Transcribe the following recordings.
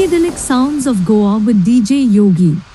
Psychedelic sounds of Goa with DJ Yogi.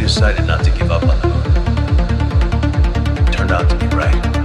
decided not to give up on the moon. It turned out to be right.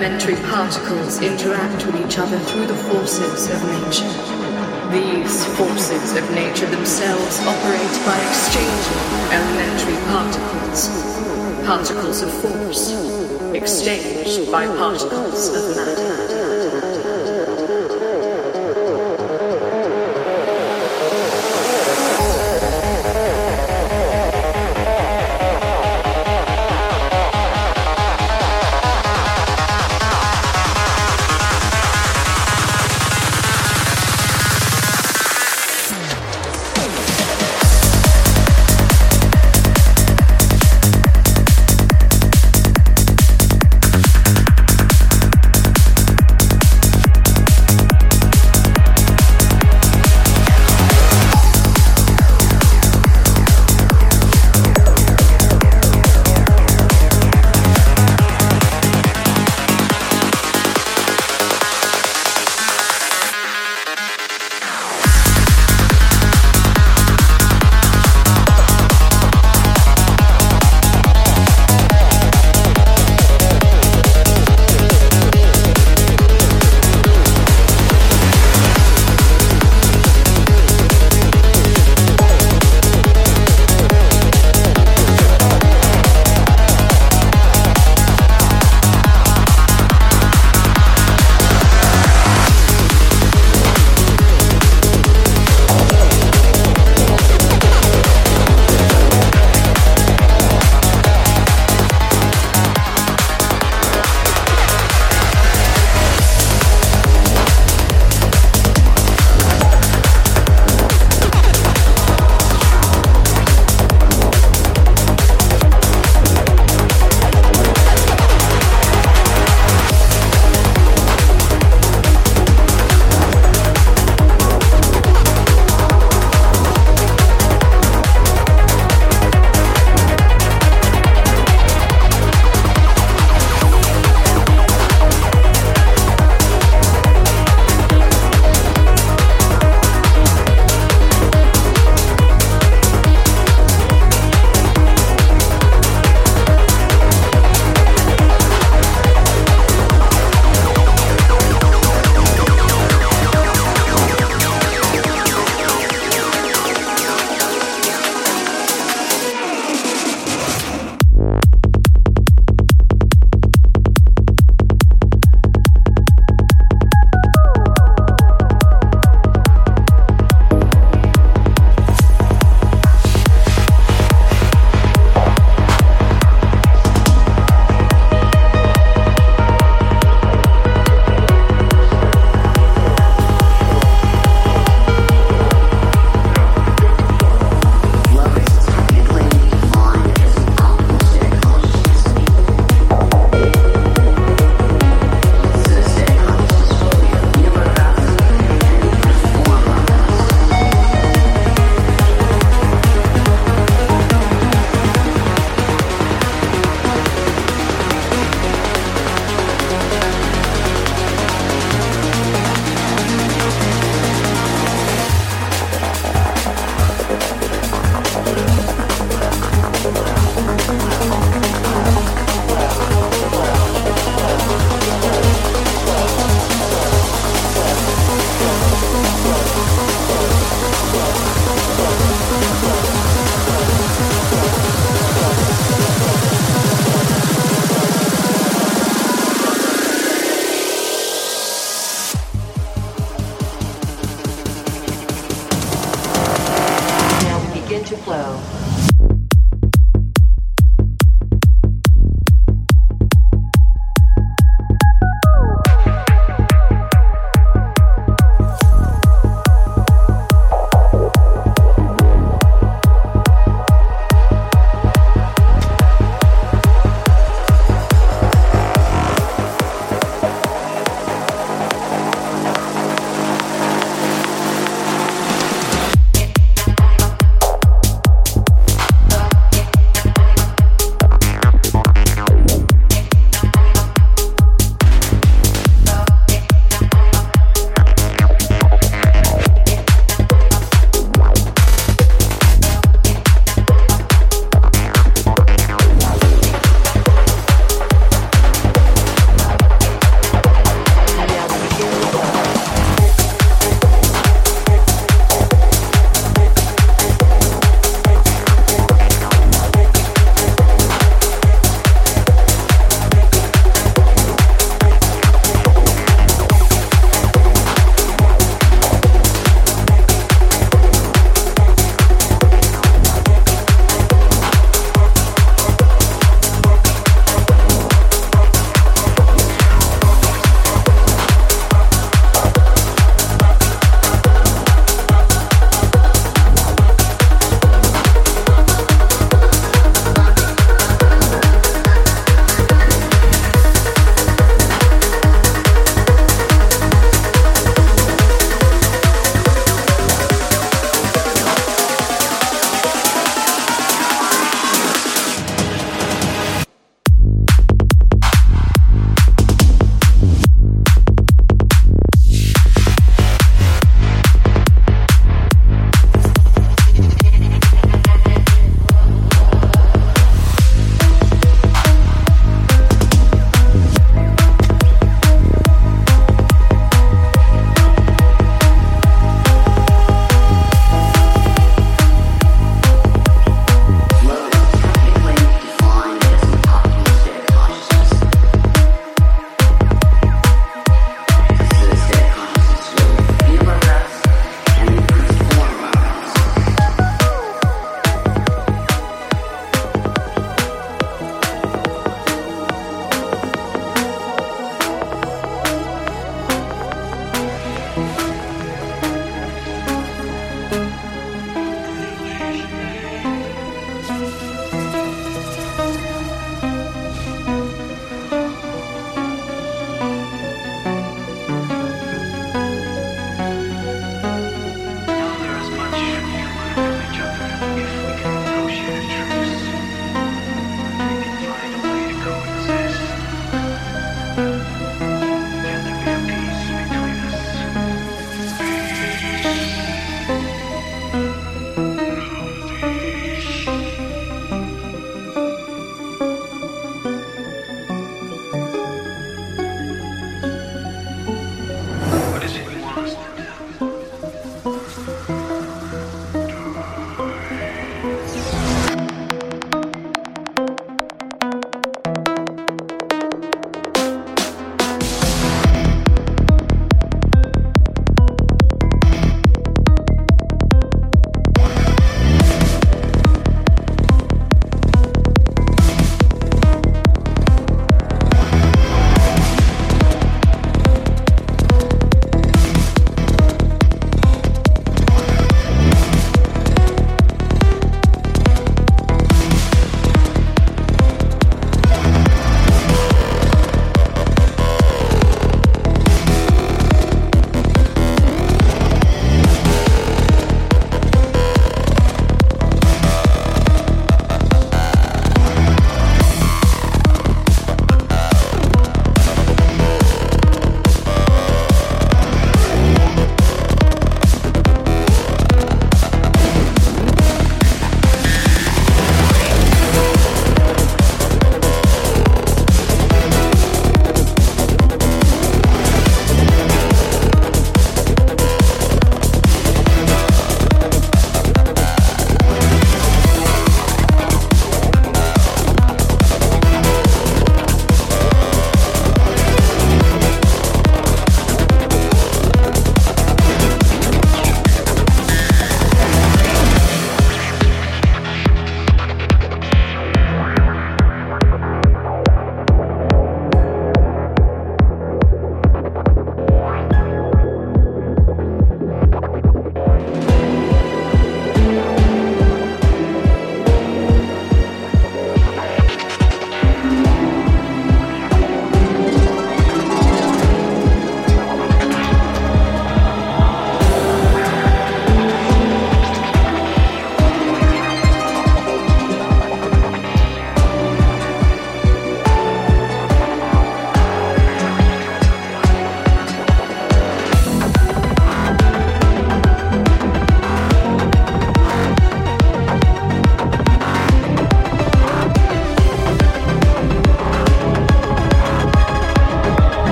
Level.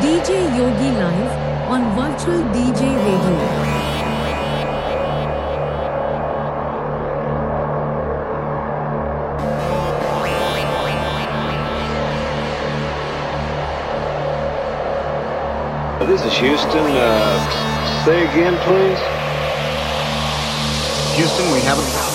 DJ Yogi Live on Virtual DJ Radio. This is Houston. Uh, say again, please. Houston, we haven't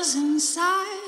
was inside.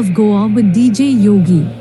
Of Goa with DJ Yogi.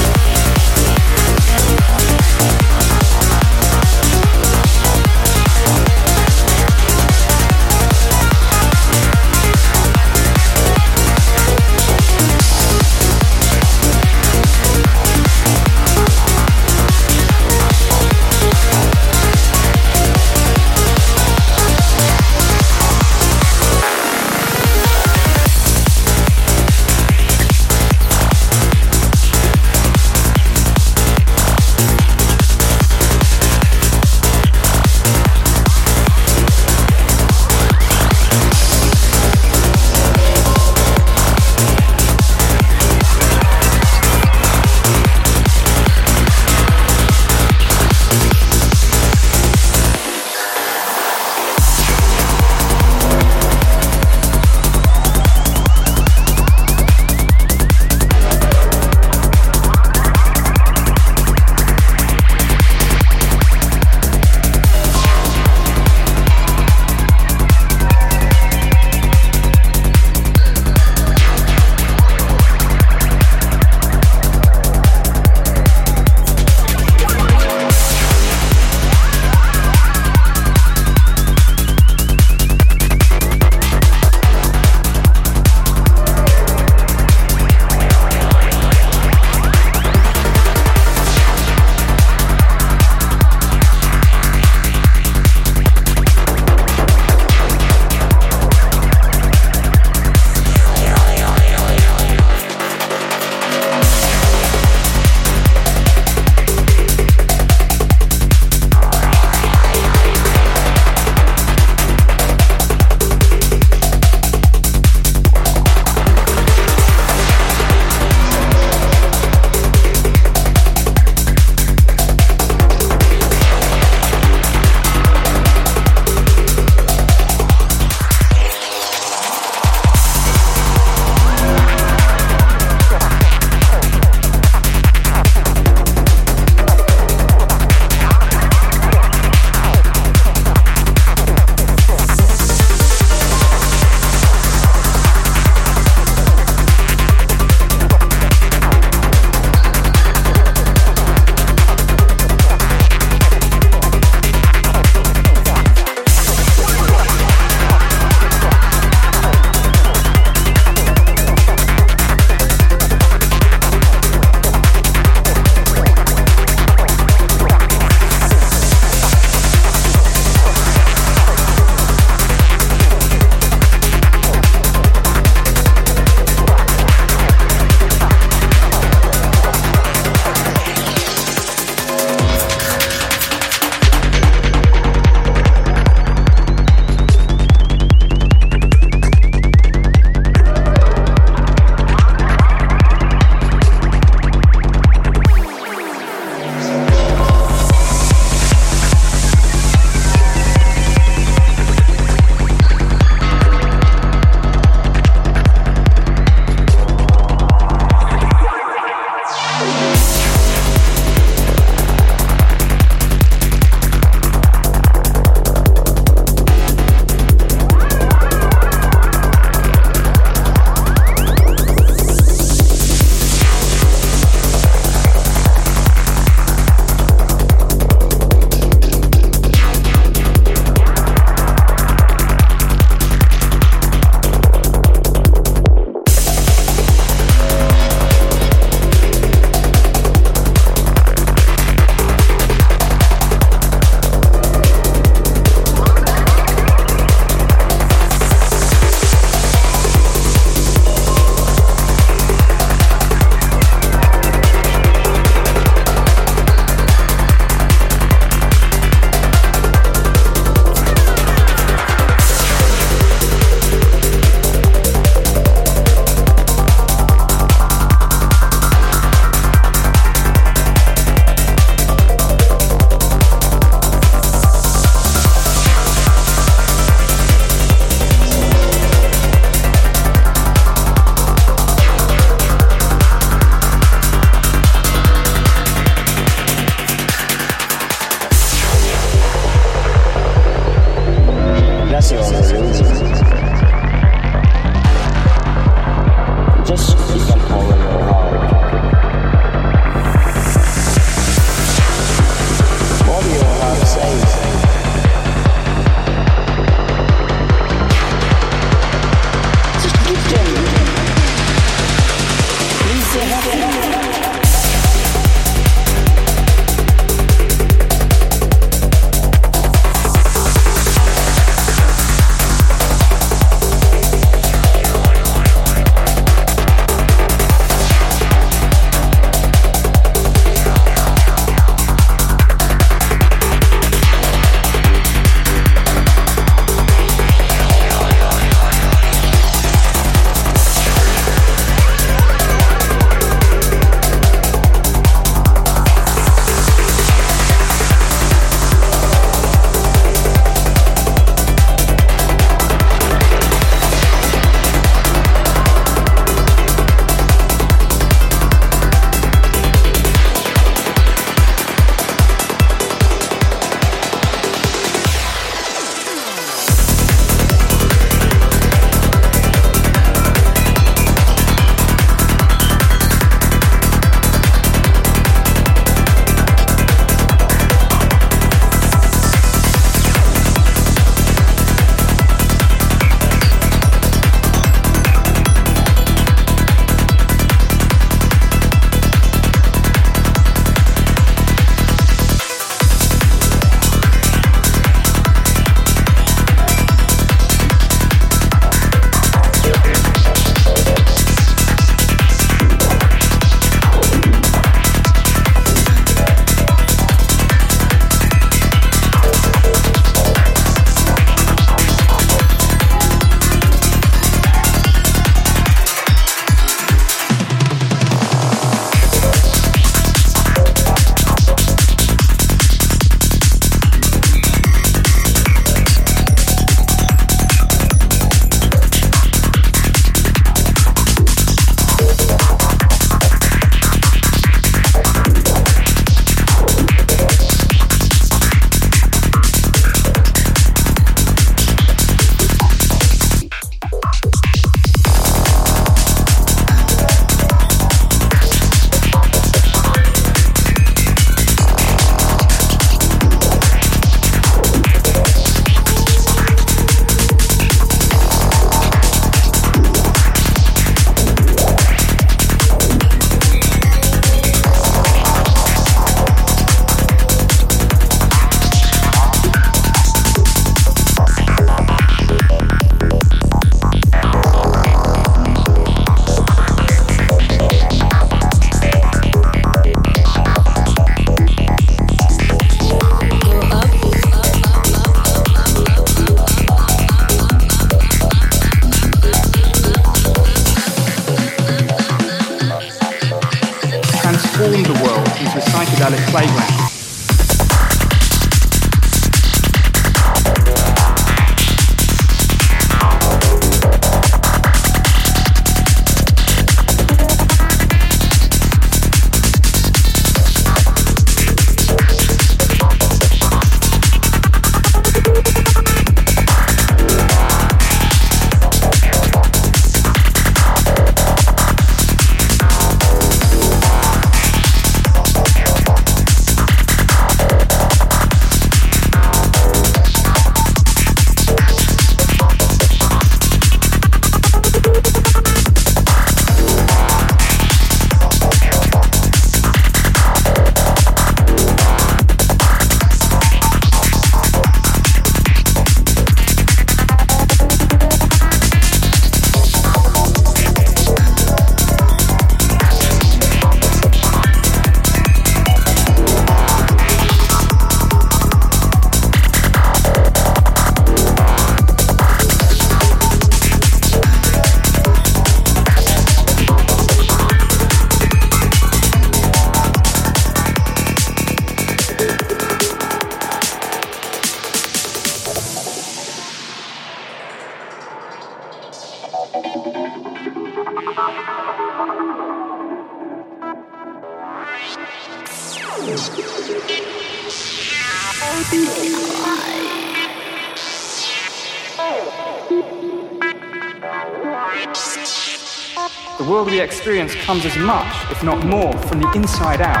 As much, if not more, from the inside out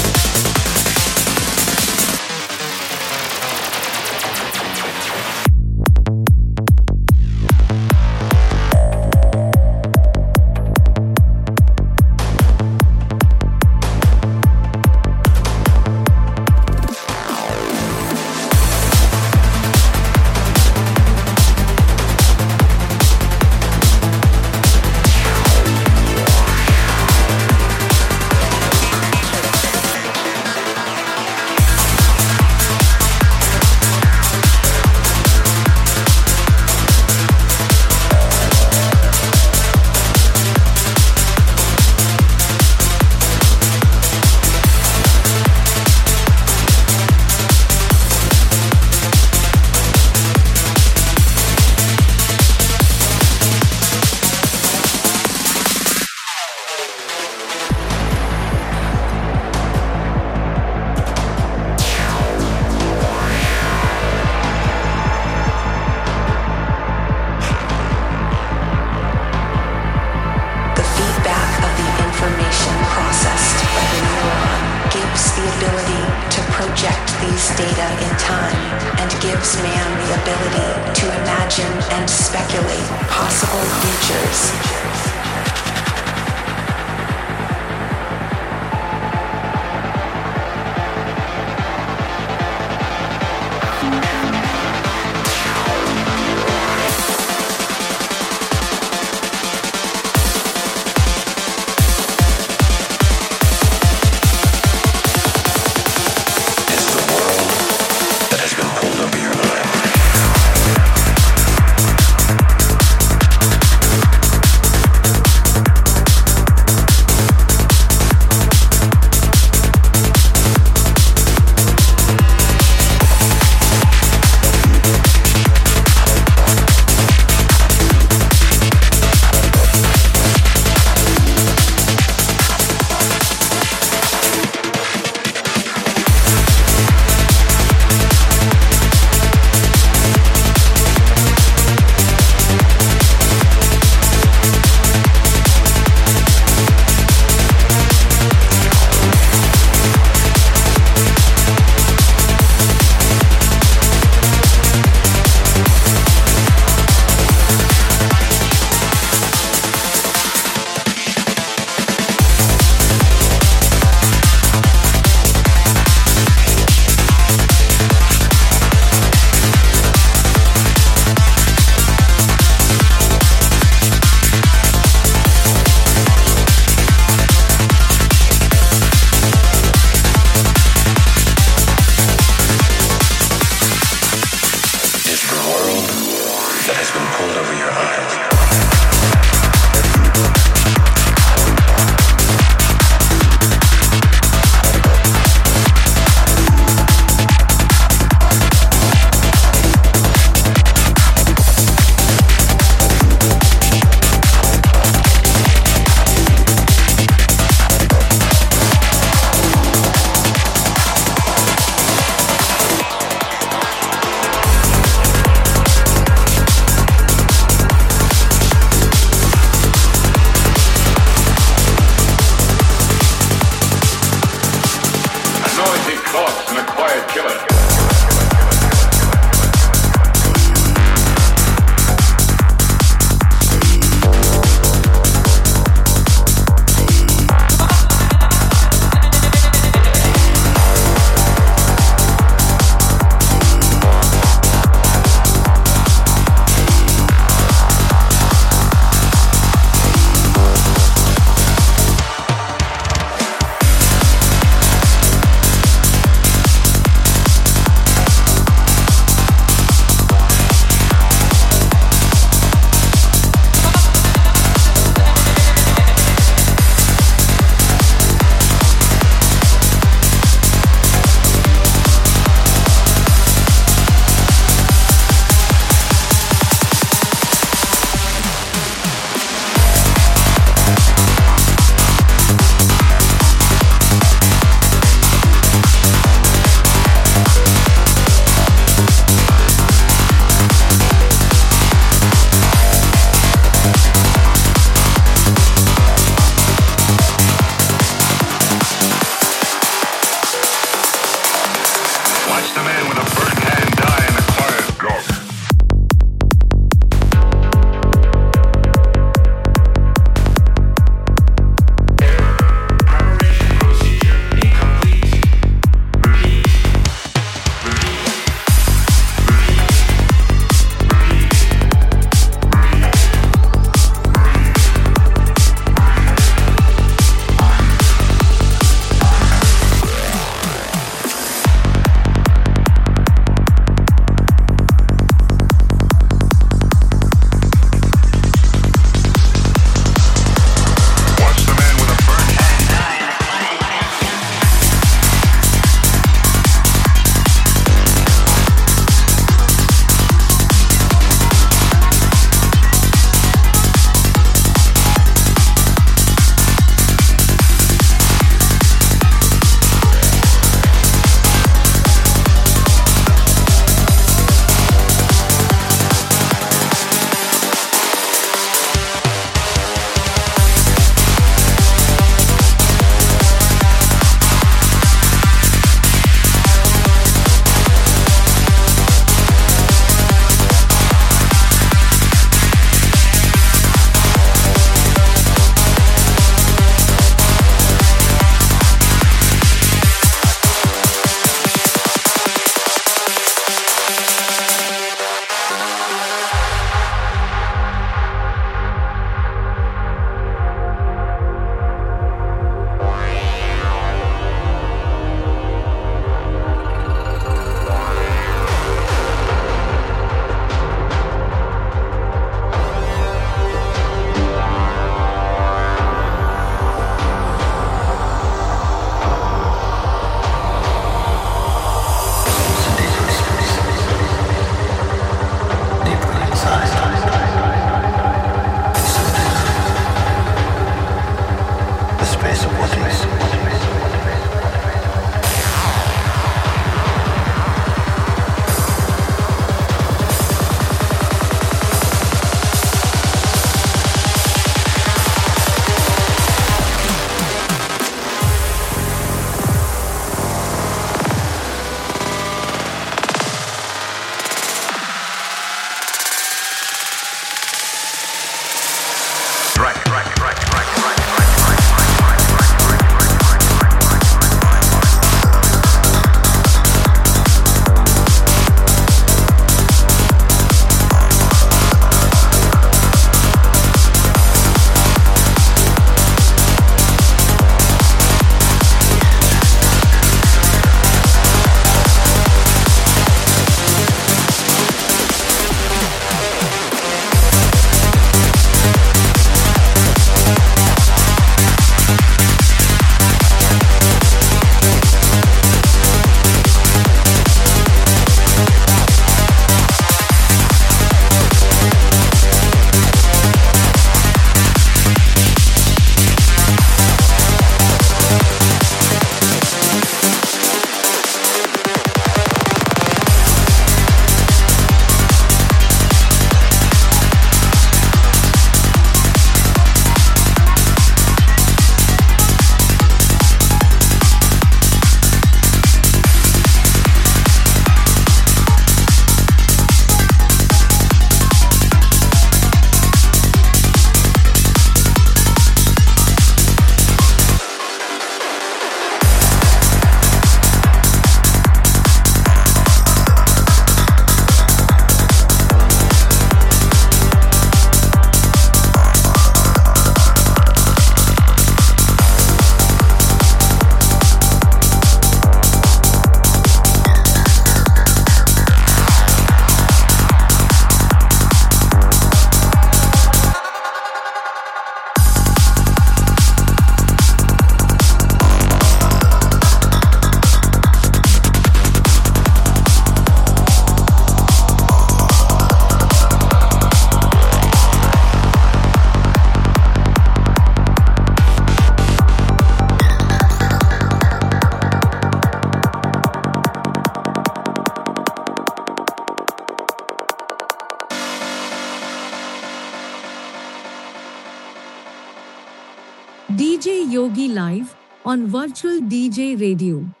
on Virtual DJ Radio.